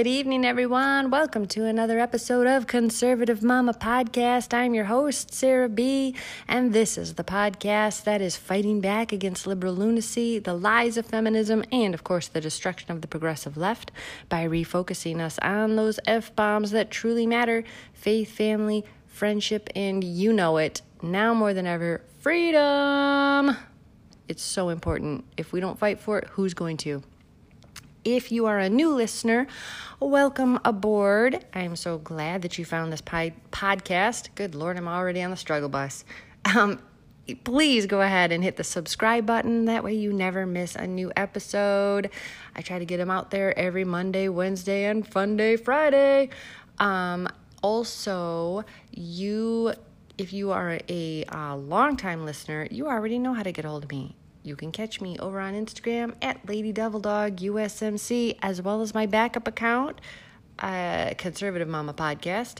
Good evening, everyone. Welcome to another episode of Conservative Mama Podcast. I'm your host, Sarah B., and this is the podcast that is fighting back against liberal lunacy, the lies of feminism, and, of course, the destruction of the progressive left by refocusing us on those F bombs that truly matter faith, family, friendship, and you know it, now more than ever, freedom. It's so important. If we don't fight for it, who's going to? If you are a new listener, welcome aboard. I am so glad that you found this pi- podcast. Good Lord, I'm already on the struggle bus. Um, please go ahead and hit the subscribe button. That way, you never miss a new episode. I try to get them out there every Monday, Wednesday, and Fun Day Friday. Um, also, you, if you are a, a longtime listener, you already know how to get hold of me. You can catch me over on Instagram at Lady USMC, as well as my backup account, uh, Conservative Mama Podcast.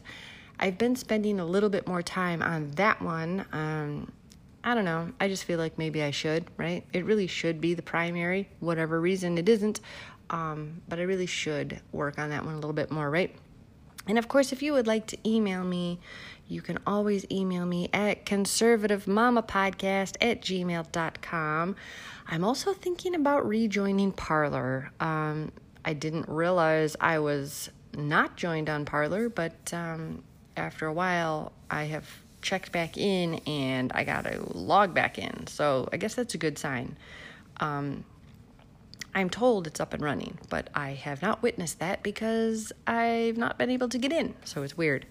I've been spending a little bit more time on that one. Um, I don't know. I just feel like maybe I should, right? It really should be the primary, whatever reason it isn't. Um, but I really should work on that one a little bit more, right? And of course, if you would like to email me, you can always email me at conservativemamapodcast at gmail.com. I'm also thinking about rejoining Parler. Um, I didn't realize I was not joined on Parler, but um, after a while, I have checked back in and I got to log back in. So I guess that's a good sign. Um, I'm told it's up and running, but I have not witnessed that because I've not been able to get in. So it's weird.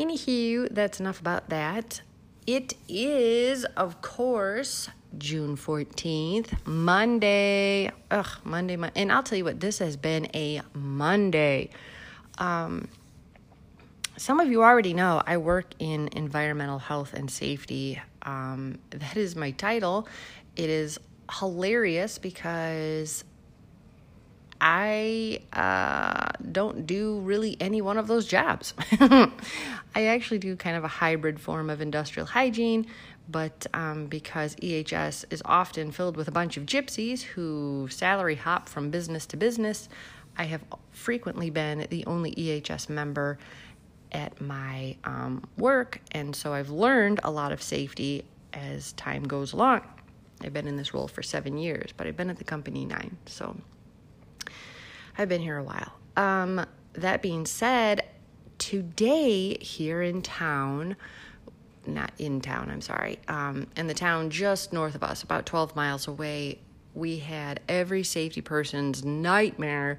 Anywho, that's enough about that. It is, of course, June 14th, Monday. Ugh, Monday, and I'll tell you what, this has been a Monday. Um, some of you already know I work in environmental health and safety. Um, that is my title. It is hilarious because I uh, don't do really any one of those jobs. I actually do kind of a hybrid form of industrial hygiene, but um, because EHS is often filled with a bunch of gypsies who salary hop from business to business, I have frequently been the only EHS member at my um, work, and so I've learned a lot of safety as time goes along. I've been in this role for seven years, but I've been at the company nine, so I've been here a while. Um, that being said, today here in town, not in town, I'm sorry, um, in the town just north of us, about 12 miles away, we had every safety person's nightmare.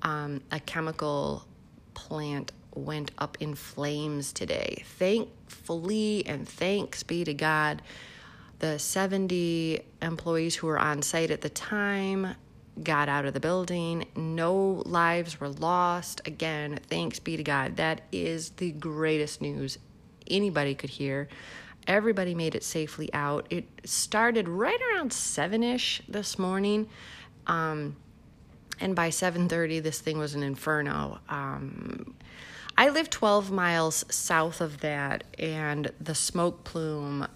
Um, a chemical plant went up in flames today. Thankfully, and thanks be to God, the 70 employees who were on site at the time got out of the building. No lives were lost. Again, thanks be to God. That is the greatest news anybody could hear. Everybody made it safely out. It started right around 7ish this morning. Um, and by 7:30 this thing was an inferno. Um, I live 12 miles south of that and the smoke plume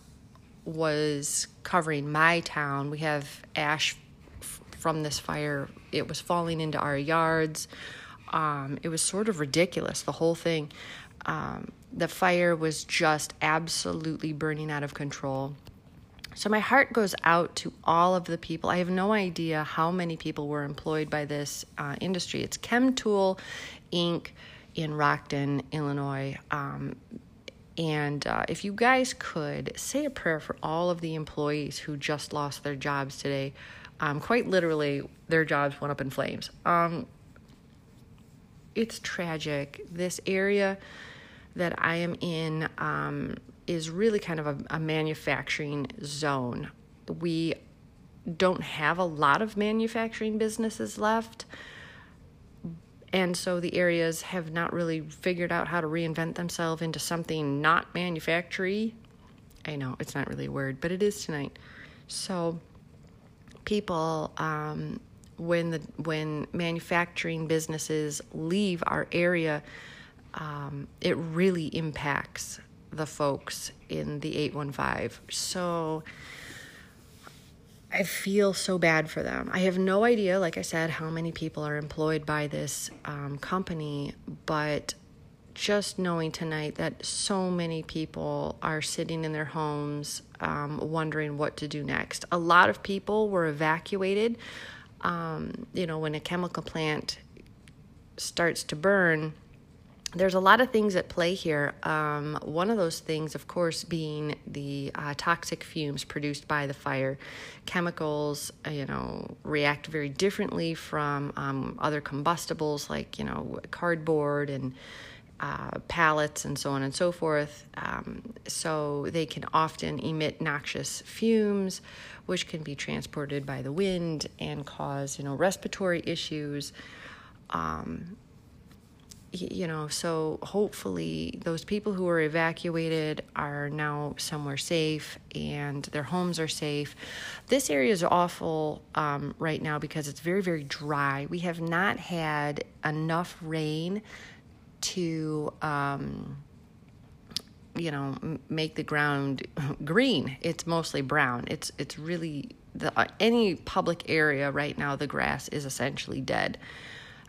was covering my town. We have ash from this fire. It was falling into our yards. Um, it was sort of ridiculous, the whole thing. Um, the fire was just absolutely burning out of control. So, my heart goes out to all of the people. I have no idea how many people were employed by this uh, industry. It's Chemtool Inc. in Rockton, Illinois. Um, and uh, if you guys could say a prayer for all of the employees who just lost their jobs today, um, quite literally, their jobs went up in flames. Um, it's tragic. This area that I am in um, is really kind of a, a manufacturing zone. We don't have a lot of manufacturing businesses left. And so the areas have not really figured out how to reinvent themselves into something not manufacturing. I know it's not really a word, but it is tonight. So people um, when the when manufacturing businesses leave our area, um, it really impacts the folks in the 815. So I feel so bad for them. I have no idea, like I said, how many people are employed by this um, company, but just knowing tonight that so many people are sitting in their homes um, wondering what to do next. A lot of people were evacuated. Um, you know, when a chemical plant starts to burn, there's a lot of things at play here. Um, one of those things, of course, being the uh, toxic fumes produced by the fire. Chemicals, uh, you know, react very differently from um, other combustibles like, you know, cardboard and uh, pallets and so on and so forth. Um, so they can often emit noxious fumes, which can be transported by the wind and cause, you know, respiratory issues. Um, you know, so hopefully those people who were evacuated are now somewhere safe and their homes are safe. This area is awful um, right now because it's very, very dry. We have not had enough rain to, um, you know, make the ground green. It's mostly brown. It's it's really the uh, any public area right now. The grass is essentially dead.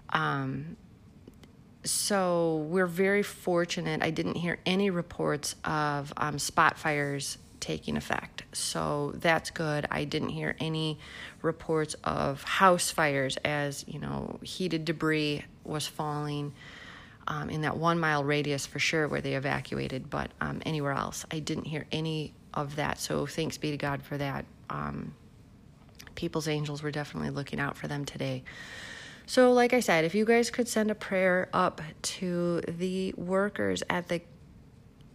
Um, so we're very fortunate. I didn't hear any reports of um, spot fires taking effect. So that's good. I didn't hear any reports of house fires as, you know, heated debris was falling um, in that one mile radius for sure where they evacuated, but um, anywhere else, I didn't hear any of that. So thanks be to God for that. Um, People's Angels were definitely looking out for them today. So, like I said, if you guys could send a prayer up to the workers at the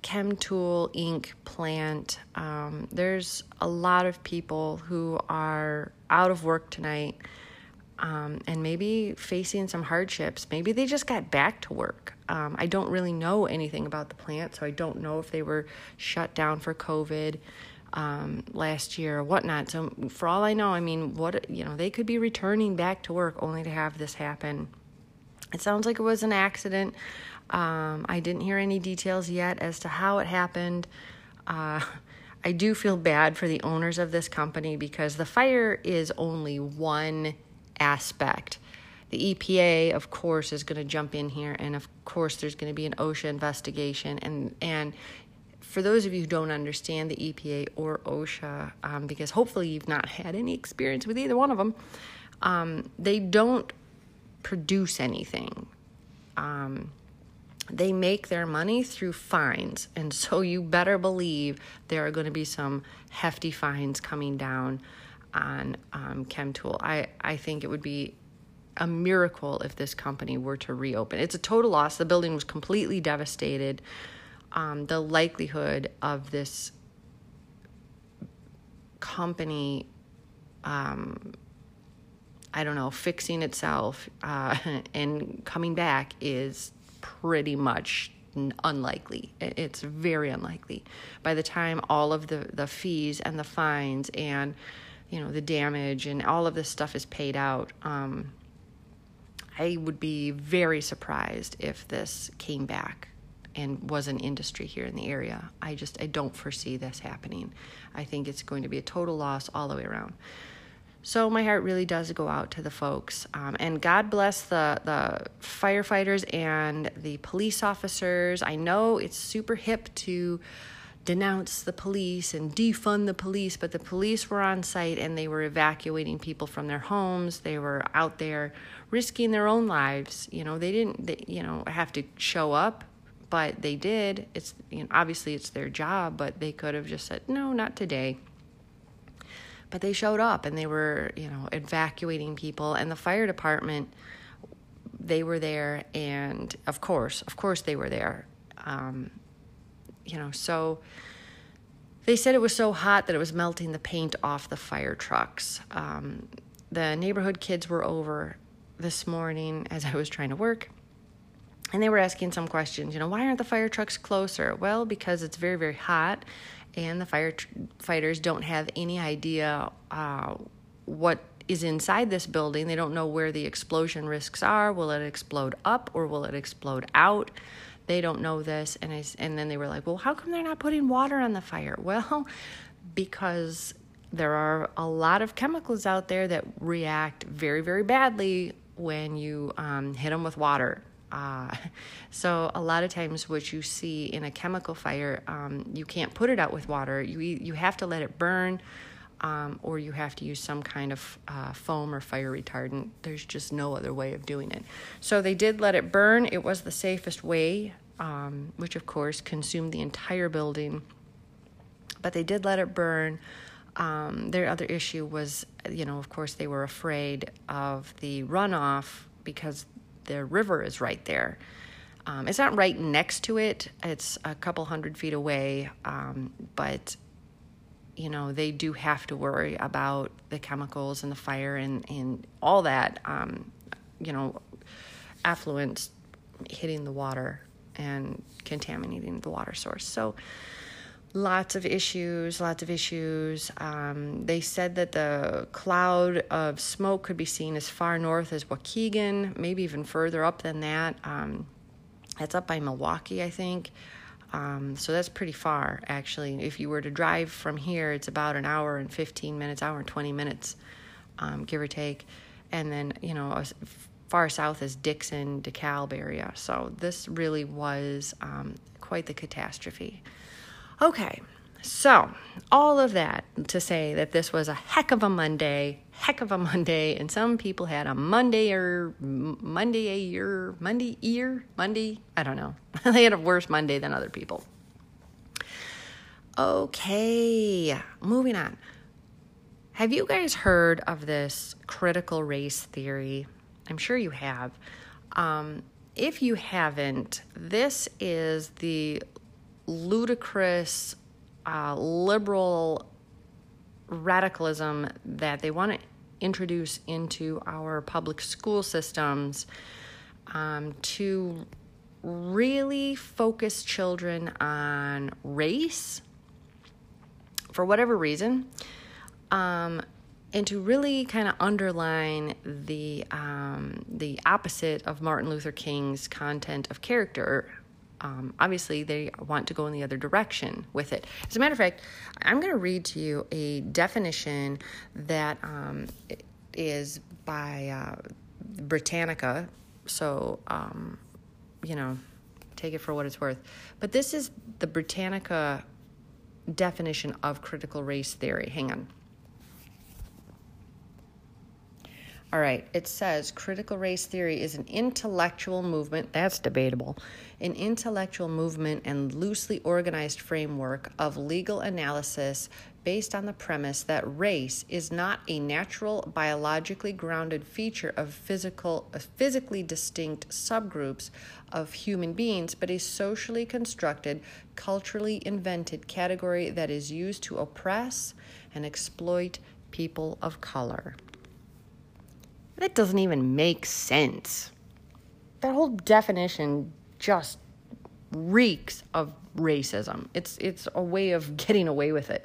Chemtool Inc. plant, um, there's a lot of people who are out of work tonight um, and maybe facing some hardships. Maybe they just got back to work. Um, I don't really know anything about the plant, so I don't know if they were shut down for COVID um, last year or whatnot. So for all I know, I mean, what you know, they could be returning back to work only to have this happen. It sounds like it was an accident. Um, I didn't hear any details yet as to how it happened. Uh, I do feel bad for the owners of this company because the fire is only one aspect. The EPA, of course, is going to jump in here, and of course, there's going to be an OSHA investigation, and and for those of you who don't understand the EPA or OSHA, um, because hopefully you've not had any experience with either one of them, um, they don't produce anything. Um, they make their money through fines, and so you better believe there are going to be some hefty fines coming down on um, Chemtool. I, I think it would be a miracle if this company were to reopen. It's a total loss. The building was completely devastated um, the likelihood of this company, um, I don't know, fixing itself uh, and coming back is pretty much unlikely. It's very unlikely. By the time all of the, the fees and the fines and you know the damage and all of this stuff is paid out, um, I would be very surprised if this came back and was an industry here in the area. I just I don't foresee this happening. I think it's going to be a total loss all the way around. So my heart really does go out to the folks, um, and God bless the the firefighters and the police officers. I know it's super hip to denounce the police and defund the police, but the police were on site and they were evacuating people from their homes. They were out there risking their own lives. You know, they didn't, they, you know, have to show up but they did. It's you know, obviously it's their job, but they could have just said no, not today. But they showed up and they were you know evacuating people, and the fire department they were there, and of course, of course they were there. Um, you know, so they said it was so hot that it was melting the paint off the fire trucks. Um, the neighborhood kids were over this morning as I was trying to work and they were asking some questions you know why aren't the fire trucks closer? Well because it's very very hot and the firefighters don't have any idea uh, what is inside this building. They don't know where the explosion risks are. Will it explode up or will it explode out they don't know this and I, and then they were like well how come they're not putting water on the fire well because there are a lot of chemicals out there that react very, very badly when you um, hit them with water. Uh, so a lot of times, what you see in a chemical fire, um, you can't put it out with water. You you have to let it burn, um, or you have to use some kind of uh, foam or fire retardant. There's just no other way of doing it. So they did let it burn. It was the safest way, um, which of course consumed the entire building. But they did let it burn. Um, their other issue was, you know, of course, they were afraid of the runoff because the river is right there. Um, it's not right next to it, it's a couple hundred feet away, um, but you know, they do have to worry about the chemicals and the fire and, and all that, um, you know, affluence hitting the water and contaminating the water source. So, lots of issues, lots of issues. Um, they said that the cloud of smoke could be seen as far north as Waukegan, maybe even further up than that. Um, that's up by Milwaukee, I think. Um, so that's pretty far, actually. If you were to drive from here, it's about an hour and 15 minutes, hour and 20 minutes, um, give or take. And then, you know, as far south as Dixon, DeKalb area. So this really was um, quite the catastrophe. Okay, so all of that to say that this was a heck of a Monday, heck of a Monday, and some people had a Monday or Monday a year, Monday year, Monday, I don't know. they had a worse Monday than other people. Okay, moving on. Have you guys heard of this critical race theory? I'm sure you have. Um, if you haven't, this is the ludicrous uh, liberal radicalism that they want to introduce into our public school systems um, to really focus children on race for whatever reason um, and to really kind of underline the um, the opposite of Martin Luther King's content of character um, obviously they want to go in the other direction with it. As a matter of fact, I'm going to read to you a definition that um, is by uh, Britannica. So, um, you know, take it for what it's worth. But this is the Britannica definition of critical race theory. Hang on. All right, it says critical race theory is an intellectual movement, that's debatable, an intellectual movement and loosely organized framework of legal analysis based on the premise that race is not a natural, biologically grounded feature of physical, uh, physically distinct subgroups of human beings, but a socially constructed, culturally invented category that is used to oppress and exploit people of color. That doesn't even make sense. That whole definition just reeks of racism. It's it's a way of getting away with it.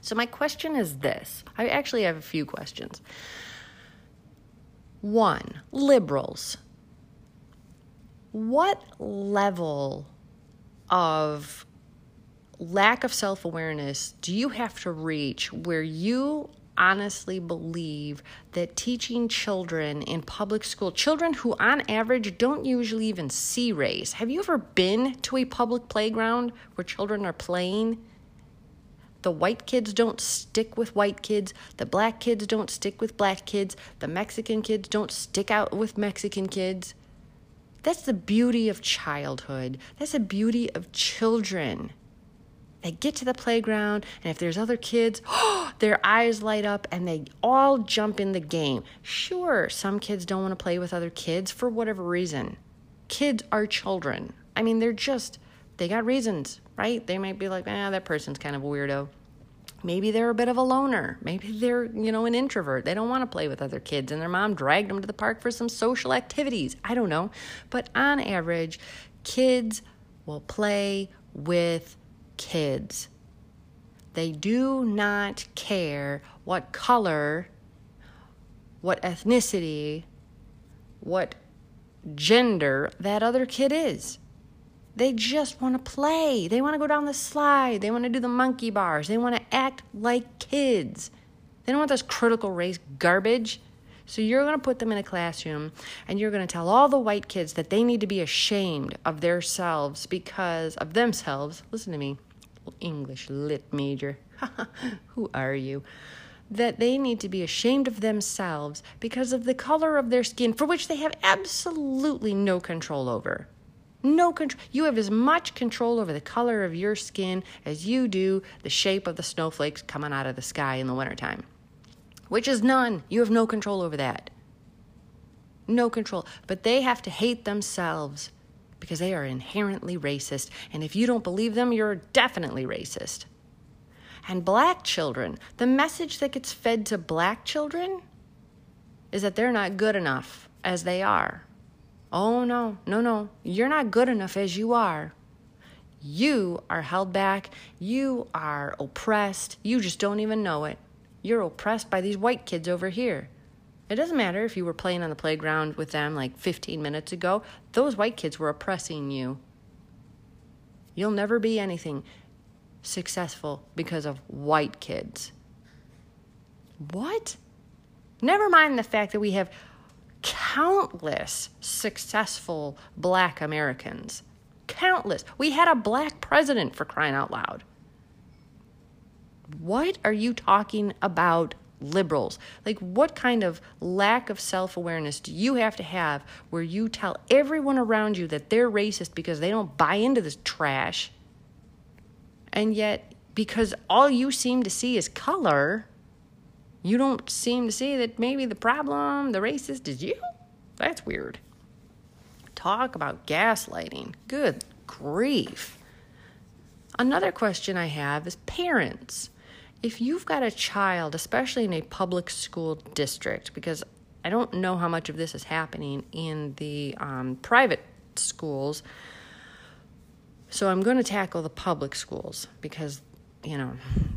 So my question is this. I actually have a few questions. One, liberals. What level of lack of self-awareness do you have to reach where you honestly believe that teaching children in public school, children who on average don't usually even see race, have you ever been to a public playground where children are playing? The white kids don't stick with white kids. The black kids don't stick with black kids. The Mexican kids don't stick out with Mexican kids. That's the beauty of childhood. That's the beauty of children. They get to the playground, and if there's other kids, their eyes light up and they all jump in the game. Sure, some kids don't want to play with other kids for whatever reason. Kids are children. I mean, they're just, they got reasons, right? They might be like, ah, that person's kind of a weirdo. Maybe they're a bit of a loner. Maybe they're, you know, an introvert. They don't want to play with other kids, and their mom dragged them to the park for some social activities. I don't know. But on average, kids will play with kids. They do not care what color, what ethnicity, what gender that other kid is. They just want to play. They want to go down the slide. They want to do the monkey bars. They want to act like kids. They don't want this critical race garbage. So you're going to put them in a classroom and you're going to tell all the white kids that they need to be ashamed of themselves because of themselves. Listen to me, English lit major. Who are you? That they need to be ashamed of themselves because of the color of their skin, for which they have absolutely no control over. No control. You have as much control over the color of your skin as you do the shape of the snowflakes coming out of the sky in the wintertime which is none. You have no control over that. No control. But they have to hate themselves because they are inherently racist. And if you don't believe them, you're definitely racist. And black children, the message that gets fed to black children is that they're not good enough as they are. Oh, no, no, no. You're not good enough as you are. You are held back. You are oppressed. You just don't even know it. You're oppressed by these white kids over here. It doesn't matter if you were playing on the playground with them like 15 minutes ago, those white kids were oppressing you. You'll never be anything successful because of white kids. What? Never mind the fact that we have countless successful black Americans. Countless. We had a black president for crying out loud. What are you talking about, liberals? Like, what kind of lack of self awareness do you have to have where you tell everyone around you that they're racist because they don't buy into this trash? And yet, because all you seem to see is color, you don't seem to see that maybe the problem, the racist, is you? That's weird. Talk about gaslighting. Good grief. Another question I have is parents if you've got a child, especially in a public school district, because I don't know how much of this is happening in the um, private schools, so I'm going to tackle the public schools because, you know,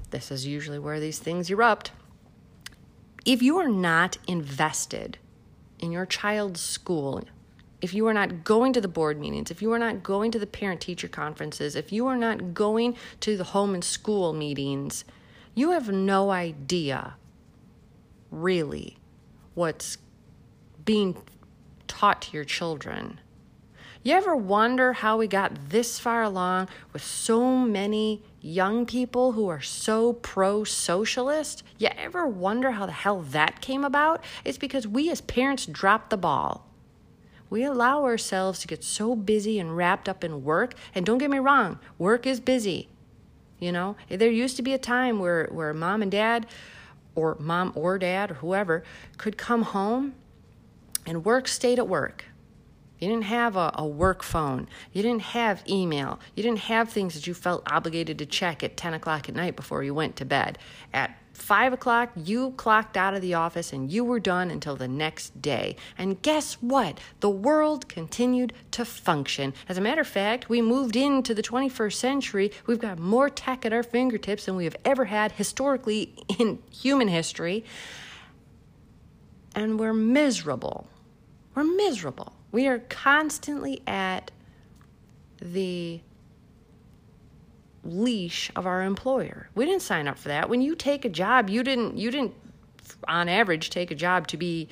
this is usually where these things erupt. If you are not invested in your child's school, if you are not going to the board meetings, if you are not going to the parent teacher conferences, if you are not going to the home and school meetings, you have no idea, really, what's being taught to your children. You ever wonder how we got this far along with so many young people who are so pro socialist? You ever wonder how the hell that came about? It's because we as parents dropped the ball. We allow ourselves to get so busy and wrapped up in work. And don't get me wrong, work is busy. You know, there used to be a time where, where mom and dad, or mom or dad, or whoever, could come home and work stayed at work. You didn't have a, a, work phone. You didn't have email. You didn't have things that you felt obligated to check at 10 o'clock at night before you went to bed. At five o'clock, you clocked out of the office and you were done until the next day. And guess what? The world continued to function. As a matter of fact, we moved into the 21st century. We've got more tech at our fingertips than we have ever had historically in human history. And we're miserable. We're miserable. We are constantly at the leash of our employer. We didn't sign up for that. When you take a job, you didn't you didn't on average take a job to be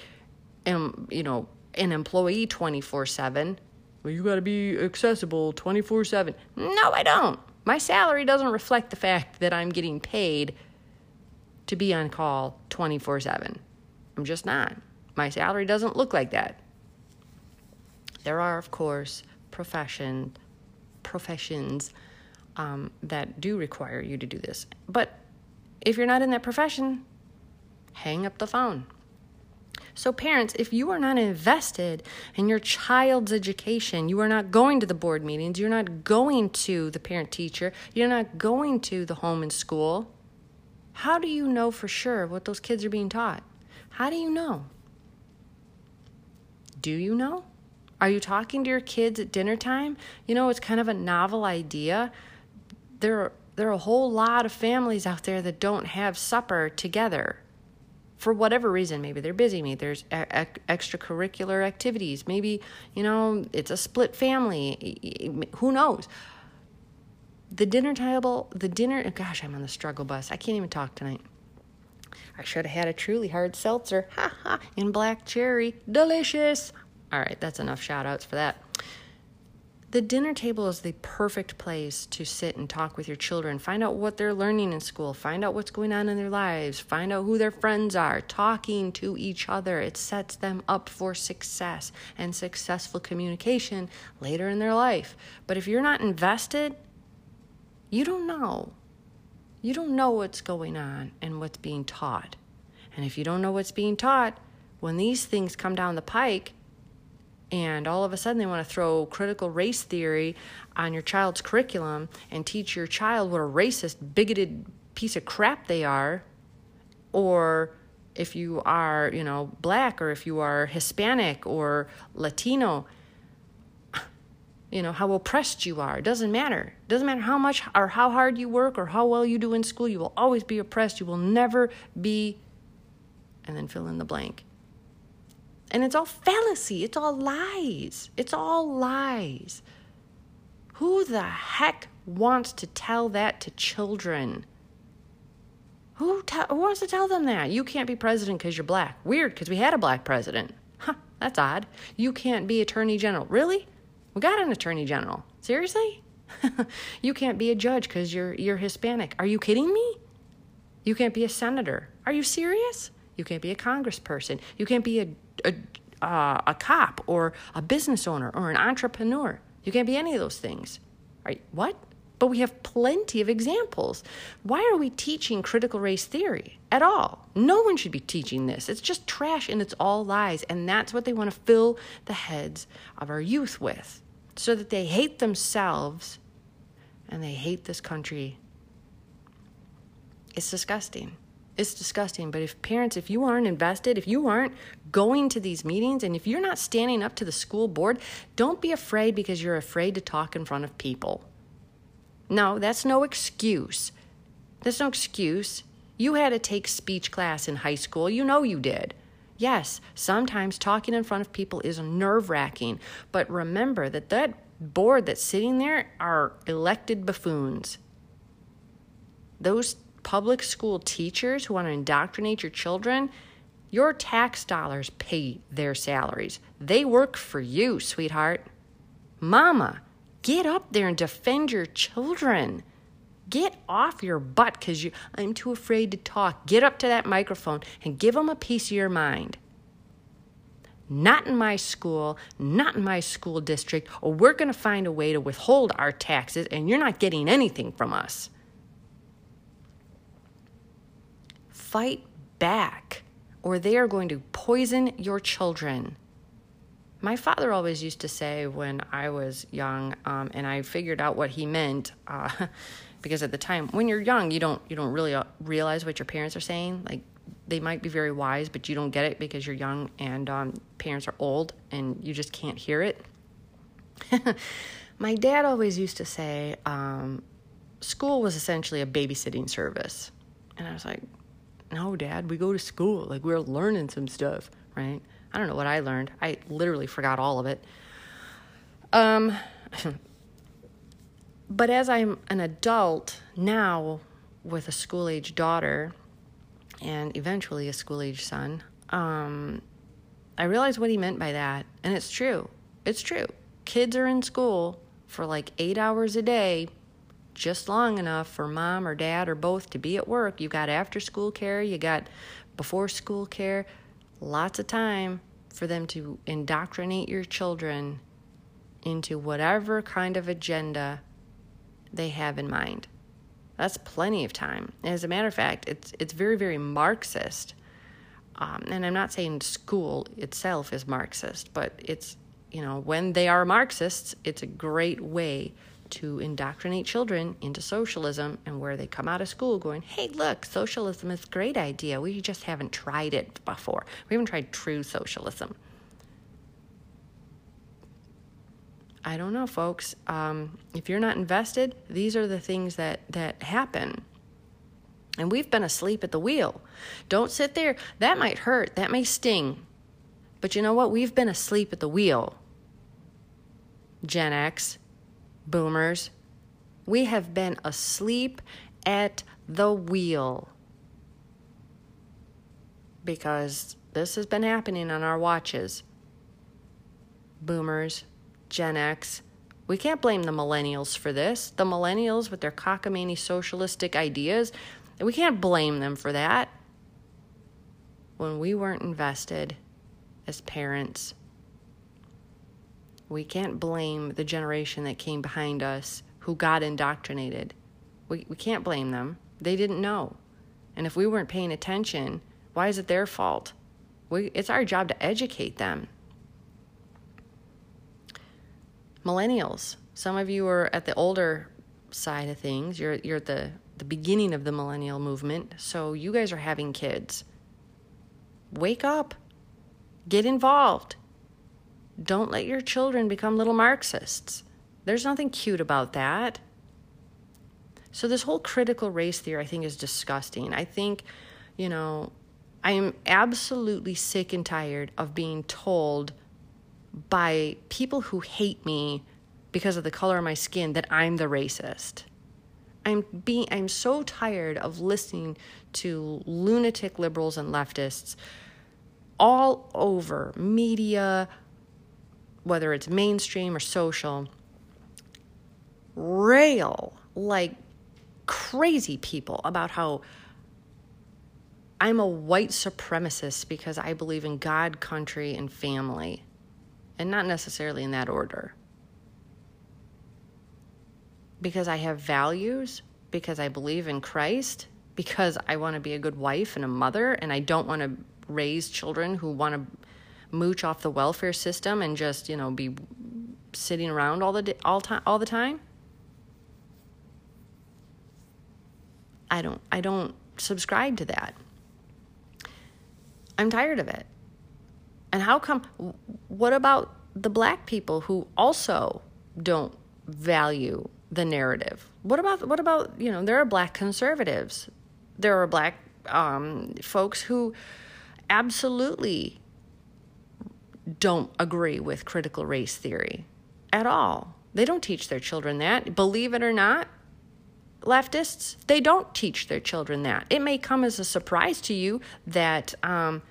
um, you know, an employee 24/7. Well, you got to be accessible 24/7. No, I don't. My salary doesn't reflect the fact that I'm getting paid to be on call 24/7. I'm just not. My salary doesn't look like that. There are, of course, profession professions um, that do require you to do this. But if you're not in that profession, hang up the phone. So, parents, if you are not invested in your child's education, you are not going to the board meetings, you're not going to the parent teacher, you're not going to the home and school, how do you know for sure what those kids are being taught? How do you know? Do you know? Are you talking to your kids at dinner time? You know, it's kind of a novel idea there are, there are a whole lot of families out there that don't have supper together for whatever reason. Maybe they're busy. Maybe there's a- extracurricular activities. Maybe, you know, it's a split family. Who knows? The dinner table, the dinner, gosh, I'm on the struggle bus. I can't even talk tonight. I should have had a truly hard seltzer. Ha ha. In black cherry. Delicious. All right, that's enough shout outs for that. The dinner table is the perfect place to sit and talk with your children. Find out what they're learning in school. Find out what's going on in their lives. Find out who their friends are. Talking to each other. It sets them up for success and successful communication later in their life. But if you're not invested, you don't know. You don't know what's going on and what's being taught. And if you don't know what's being taught, when these things come down the pike, and all of a sudden they want to throw critical race theory on your child's curriculum and teach your child what a racist, bigoted piece of crap they are, or if you are, you know, black or if you are Hispanic or Latino, you know, how oppressed you are. It doesn't matter. It doesn't matter how much or how hard you work or how well you do in school, you will always be oppressed. You will never be, and then fill in the blank. And it's all fallacy. It's all lies. It's all lies. Who the heck wants to tell that to children? Who, te- who wants to tell them that? You can't be president because you're black. Weird, because we had a black president. Huh, that's odd. You can't be attorney general. Really? We got an attorney general. Seriously? you can't be a judge because you're, you're Hispanic. Are you kidding me? You can't be a senator. Are you serious? You can't be a congressperson. You can't be a a, uh, a cop or a business owner or an entrepreneur. You can't be any of those things. Right? What? But we have plenty of examples. Why are we teaching critical race theory at all? No one should be teaching this. It's just trash and it's all lies. And that's what they want to fill the heads of our youth with so that they hate themselves and they hate this country. It's disgusting. It's disgusting. But if parents, if you aren't invested, if you aren't going to these meetings, and if you're not standing up to the school board, don't be afraid because you're afraid to talk in front of people. No, that's no excuse. That's no excuse. You had to take speech class in high school. You know you did. Yes, sometimes talking in front of people is nerve wracking, but remember that that board that's sitting there are elected buffoons. Those public school teachers who want to indoctrinate your children, your tax dollars pay their salaries. They work for you, sweetheart. Mama, get up there and defend your children. Get off your butt because you I'm too afraid to talk. Get up to that microphone and give them a piece of your mind. Not in my school, not in my school district, or we're going to find a way to withhold our taxes and you're not getting anything from us. Fight back, or they are going to poison your children. My father always used to say when I was young, um, and I figured out what he meant, uh, because at the time, when you're young, you don't you don't really uh, realize what your parents are saying. Like they might be very wise, but you don't get it because you're young and um, parents are old, and you just can't hear it. My dad always used to say, um, school was essentially a babysitting service, and I was like, no, Dad, we go to school. Like, we're learning some stuff, right? I don't know what I learned. I literally forgot all of it. Um, but as I'm an adult now with a school age daughter and eventually a school age son, um, I realize what he meant by that. And it's true. It's true. Kids are in school for like eight hours a day just long enough for mom or dad or both to be at work. You got after school care, you got before school care, lots of time for them to indoctrinate your children into whatever kind of agenda they have in mind. That's plenty of time. As a matter of fact, it's it's very very Marxist. Um, and I'm not saying school itself is Marxist, but it's you know when they are Marxists, it's a great way to indoctrinate children into socialism and where they come out of school going, hey, look, socialism is a great idea. We just haven't tried it before. We haven't tried true socialism. I don't know, folks. Um, if you're not invested, these are the things that, that happen. And we've been asleep at the wheel. Don't sit there. That might hurt. That may sting. But you know what? We've been asleep at the wheel. Gen X, boomers, we have been asleep at the wheel. Because this has been happening on our watches. Boomers, Gen X, we can't blame the millennials for this. The millennials with their cockamamie socialistic ideas, we can't blame them for that. When we weren't invested as parents, we can't blame the generation that came behind us who got indoctrinated. We, we can't blame them. They didn't know. And if we weren't paying attention, why is it their fault? We, it's our job to educate them millennials. Some of you are at the older side of things. You're you're at the the beginning of the millennial movement. So you guys are having kids. Wake up. Get involved. Don't let your children become little Marxists. There's nothing cute about that. So this whole critical race theory I think is disgusting. I think, you know, I am absolutely sick and tired of being told by people who hate me because of the color of my skin that I'm the racist. I'm being I'm so tired of listening to lunatic liberals and leftists all over media whether it's mainstream or social rail like crazy people about how I'm a white supremacist because I believe in God, country, and family and not necessarily in that order. Because I have values, because I believe in Christ, because I want to be a good wife and a mother, and I don't want to raise children who want to mooch off the welfare system and just, you know, be sitting around all the all time all the time. I don't I don't subscribe to that. I'm tired of it. And how come, what about the black people who also don't value the narrative? What about, what about, you know, there are black conservatives. There are black um, folks who absolutely don't agree with critical race theory at all. They don't teach their children that. Believe it or not, leftists, they don't teach their children that. It may come as a surprise to you that um,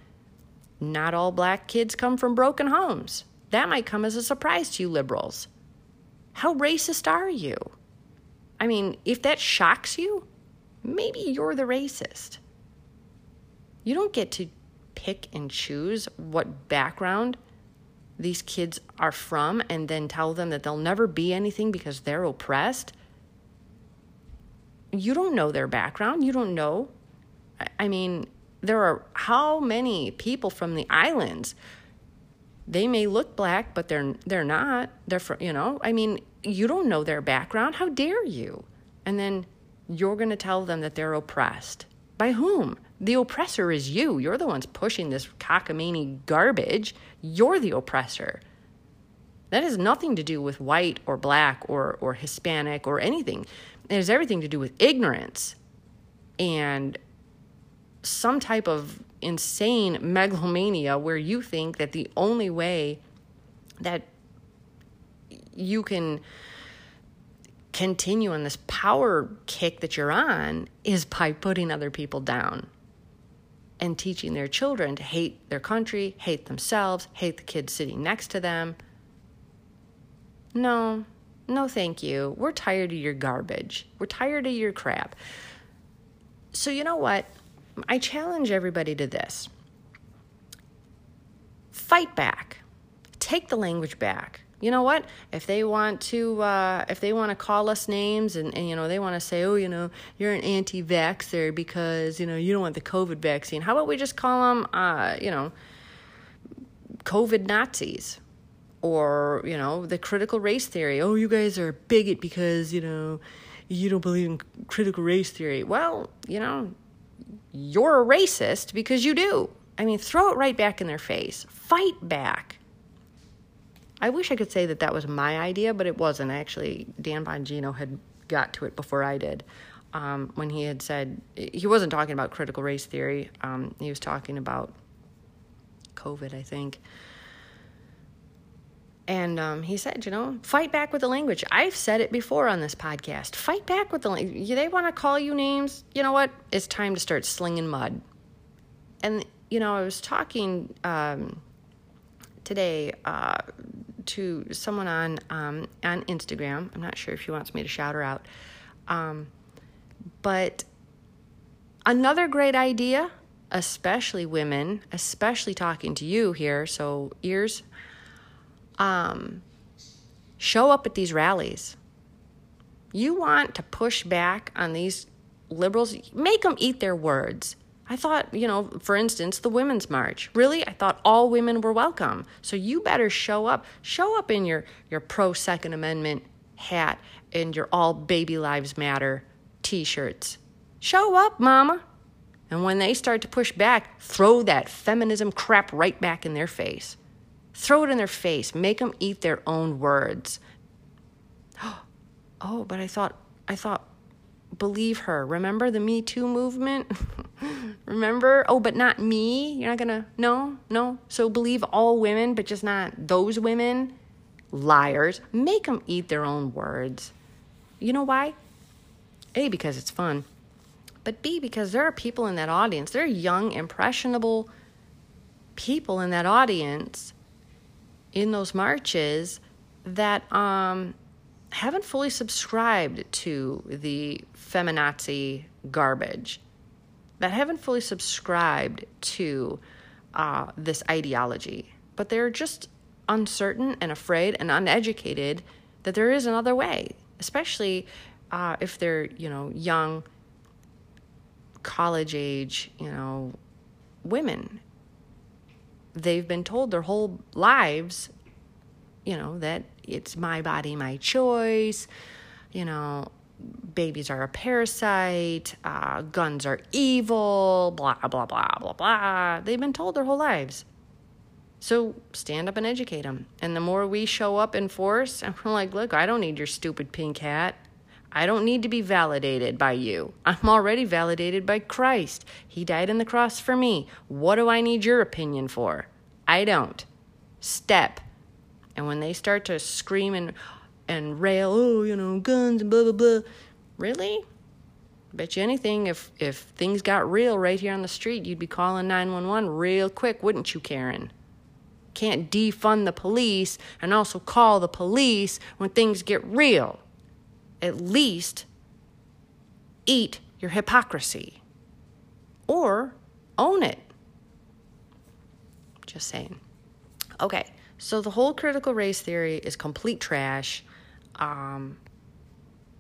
not all black kids come from broken homes. That might come as a surprise to you liberals. How racist are you? I mean, if that shocks you, maybe you're the racist. You don't get to pick and choose what background these kids are from and then tell them that they'll never be anything because they're oppressed. You don't know their background. You don't know. I mean, there are how many people from the islands they may look black but they're they're not they're from you know i mean you don't know their background how dare you and then you're going to tell them that they're oppressed by whom the oppressor is you. You're the ones pushing this cockamamie garbage. You're the oppressor. That has nothing to do with white or black or or hispanic or anything. It has everything to do with ignorance and some type of insane megalomania where you think that the only way that you can continue on this power kick that you're on is by putting other people down and teaching their children to hate their country, hate themselves, hate the kids sitting next to them. No, no, thank you. We're tired of your garbage. We're tired of your crap. So, you know what? I challenge everybody to this fight back, take the language back. You know what? If they want to, uh, if they want to call us names and, and you know they want to say, oh, you know, you're an anti-vaxxer because you know you don't want the COVID vaccine. How about we just call them, uh, you know, COVID Nazis, or you know, the critical race theory. Oh, you guys are a bigot because you know you don't believe in critical race theory. Well, you know, you're a racist because you do. I mean, throw it right back in their face. Fight back. I wish I could say that that was my idea, but it wasn't. Actually, Dan Bongino had got to it before I did. um, when he had said he wasn't talking about critical race theory. Um, he was talking about COVID, I think. And um, he said, you know, fight back with the language. I've said it before on this podcast. Fight back with the language. They want to call you names. You know what? It's time to start slinging mud. And, you know, I was talking um, today uh, to someone on um, on Instagram. I'm not sure if she wants me to shout her out. Um, but another great idea, especially women, especially talking to you here, so ears, um, show up at these rallies. You want to push back on these liberals, make them eat their words. I thought, you know, for instance, the Women's March. Really? I thought all women were welcome. So you better show up. Show up in your, your pro Second Amendment hat and your all baby lives matter t shirts. Show up, mama. And when they start to push back, throw that feminism crap right back in their face. Throw it in their face. Make them eat their own words. Oh, but I thought, I thought believe her. Remember the Me Too movement? Remember? Oh, but not me. You're not gonna, no, no. So believe all women, but just not those women. Liars. Make them eat their own words. You know why? A, because it's fun. But B, because there are people in that audience. There are young, impressionable people in that audience in those marches that um, haven't fully subscribed to the feminazi garbage, that haven't fully subscribed to uh, this ideology, but they're just uncertain and afraid and uneducated that there is another way, especially uh, if they're, you know, young, college age, you know, women. They've been told their whole lives, you know, that it's my body, my choice. You know, babies are a parasite, uh, guns are evil, blah, blah, blah, blah, blah. They've been told their whole lives. So stand up and educate them. And the more we show up in force, we're like, look, I don't need your stupid pink hat. I don't need to be validated by you. I'm already validated by Christ. He died on the cross for me. What do I need your opinion for? I don't. Step and when they start to scream and and rail, oh, you know, guns and blah blah blah, really? Bet you anything, if if things got real right here on the street, you'd be calling 911 real quick, wouldn't you, Karen? Can't defund the police and also call the police when things get real. At least eat your hypocrisy or own it. Just saying. Okay, so the whole critical race theory is complete trash. Um,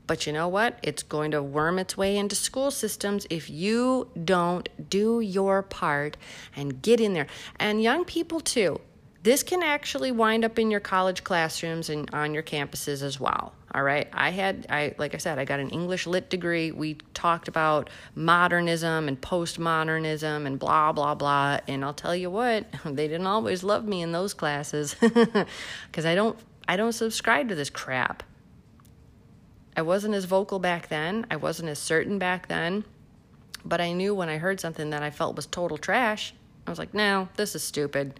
but you know what? It's going to worm its way into school systems if you don't do your part and get in there. And young people, too. This can actually wind up in your college classrooms and on your campuses as well. All right. I had, I like I said, I got an English lit degree. We talked about modernism and postmodernism and blah blah blah. And I'll tell you what, they didn't always love me in those classes because I don't, I don't subscribe to this crap. I wasn't as vocal back then. I wasn't as certain back then. But I knew when I heard something that I felt was total trash, I was like, no, this is stupid.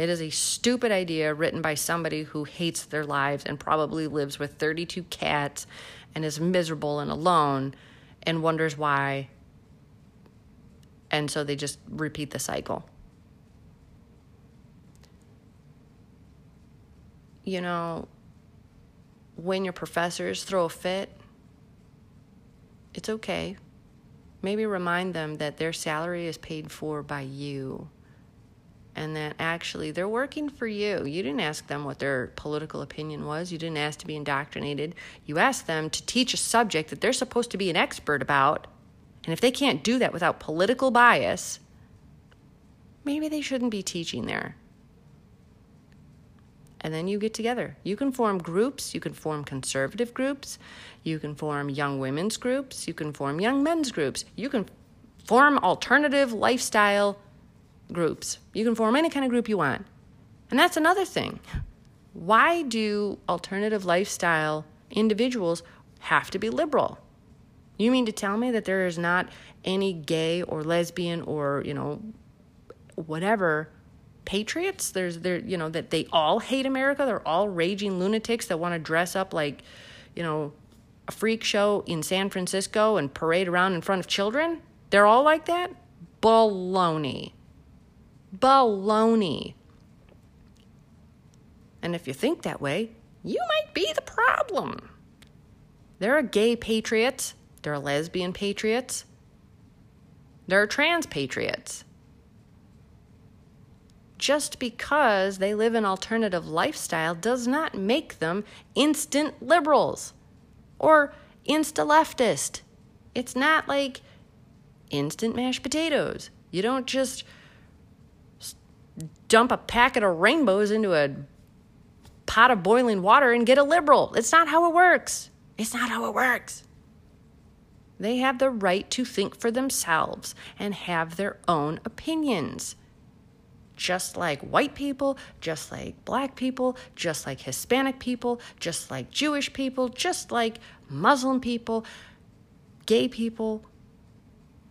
It is a stupid idea written by somebody who hates their lives and probably lives with 32 cats and is miserable and alone and wonders why. And so they just repeat the cycle. You know, when your professors throw a fit, it's okay. Maybe remind them that their salary is paid for by you and that actually they're working for you. You didn't ask them what their political opinion was, you didn't ask to be indoctrinated. You asked them to teach a subject that they're supposed to be an expert about. And if they can't do that without political bias, maybe they shouldn't be teaching there. And then you get together. You can form groups, you can form conservative groups, you can form young women's groups, you can form young men's groups, you can form alternative lifestyle groups. You can form any kind of group you want. And that's another thing. Why do alternative lifestyle individuals have to be liberal? You mean to tell me that there is not any gay or lesbian or, you know, whatever patriots? There's there, you know, that they all hate America. They're all raging lunatics that want to dress up like, you know, a freak show in San Francisco and parade around in front of children. They're all like that? Baloney. Baloney. And if you think that way, you might be the problem. There are gay patriots, there are lesbian patriots, there are trans patriots. Just because they live an alternative lifestyle does not make them instant liberals or insta leftist. It's not like instant mashed potatoes. You don't just dump a packet of rainbows into a pot of boiling water and get a liberal. It's not how it works. It's not how it works. They have the right to think for themselves and have their own opinions. Just like white people, just like black people, just like Hispanic people, just like Jewish people, just like Muslim people, gay people,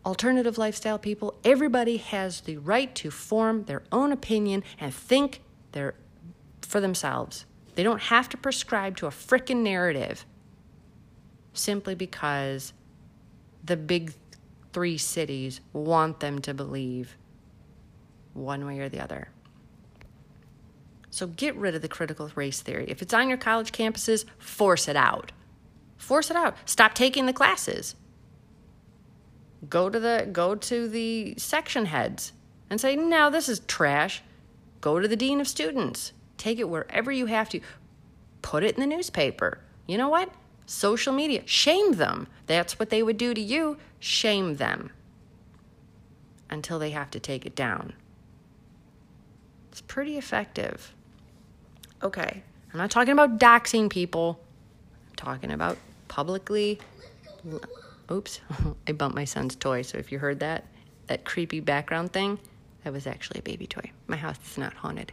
alternative lifestyle people, everybody has the right to form their own opinion and think their, for themselves. They don't have to prescribe to a frickin' narrative simply because the big three cities want them to believe one way or the other. So get rid of the critical race theory. If it's on your college campuses, force it out. Force it out. Stop taking the classes go to the go to the section heads and say no this is trash. Go to the dean of students. Take it wherever you have to. Put it in the newspaper. You know what? Social media. Shame them. That's what they would do to you. Shame them. Until they have to take it down. It's pretty effective. Okay. I'm not talking about doxing people. I'm talking about publicly Oops, I bumped my son's toy. So if you heard that, that creepy background thing, that was actually a baby toy. My house is not haunted.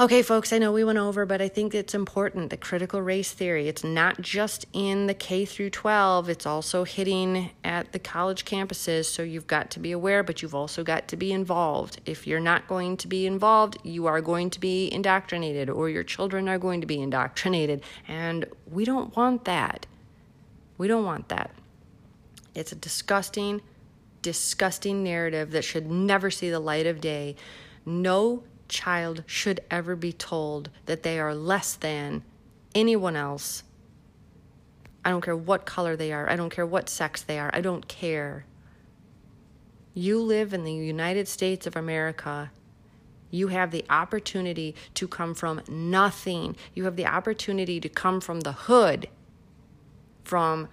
Okay, folks, I know we went over, but I think it's important the critical race theory. It's not just in the K through 12, it's also hitting at the college campuses. So you've got to be aware, but you've also got to be involved. If you're not going to be involved, you are going to be indoctrinated, or your children are going to be indoctrinated. And we don't want that. We don't want that. It's a disgusting, disgusting narrative that should never see the light of day. No child should ever be told that they are less than anyone else. I don't care what color they are, I don't care what sex they are, I don't care. You live in the United States of America. You have the opportunity to come from nothing. You have the opportunity to come from the hood, from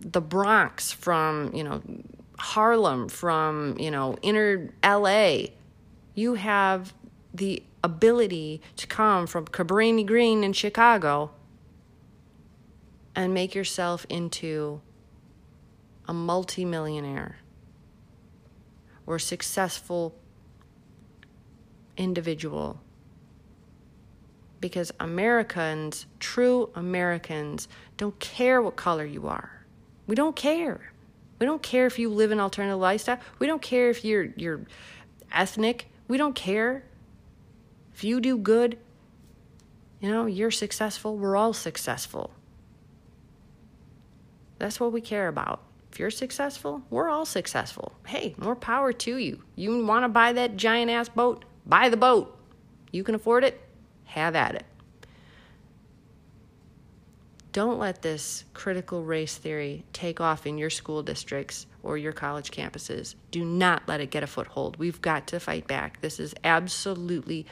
the Bronx, from, you know, Harlem, from, you know, inner LA. You have the ability to come from Cabrini Green in Chicago and make yourself into a multimillionaire or successful individual. Because Americans, true Americans, don't care what color you are. We don't care. We don't care if you live an alternative lifestyle. We don't care if you're you're ethnic. We don't care. If you do good, you know, you're successful. We're all successful. That's what we care about. If you're successful, we're all successful. Hey, more power to you. You want to buy that giant ass boat? Buy the boat. You can afford it? Have at it. Don't let this critical race theory take off in your school districts or your college campuses. Do not let it get a foothold. We've got to fight back. This is absolutely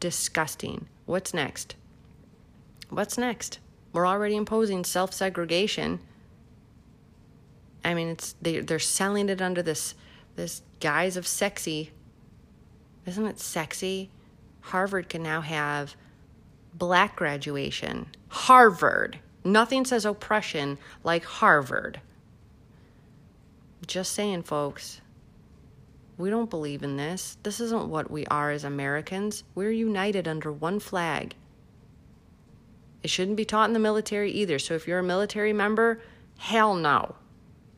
disgusting. What's next? What's next? We're already imposing self segregation. I mean, it's they they're selling it under this this guise of sexy. Isn't it sexy? Harvard can now have black graduation. Harvard. Nothing says oppression like Harvard. Just saying, folks. We don't believe in this. This isn't what we are as Americans. We're united under one flag. It shouldn't be taught in the military either. So if you're a military member, Hell no.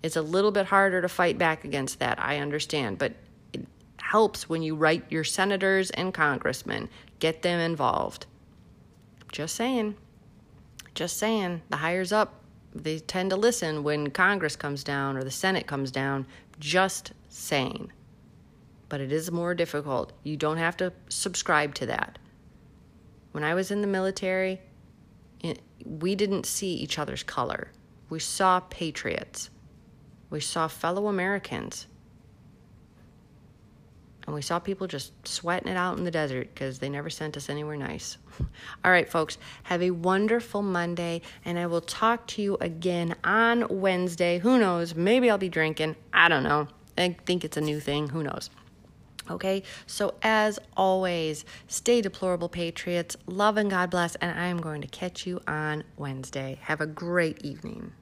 It's a little bit harder to fight back against that, I understand, but it helps when you write your senators and congressmen, get them involved. Just saying. Just saying. The higher's up, they tend to listen when Congress comes down or the Senate comes down. Just saying. But it is more difficult. You don't have to subscribe to that. When I was in the military, we didn't see each other's color. We saw patriots. We saw fellow Americans. And we saw people just sweating it out in the desert because they never sent us anywhere nice. All right, folks, have a wonderful Monday, and I will talk to you again on Wednesday. Who knows? Maybe I'll be drinking. I don't know. I think it's a new thing. Who knows? Okay, so as always, stay deplorable, patriots. Love and God bless, and I am going to catch you on Wednesday. Have a great evening.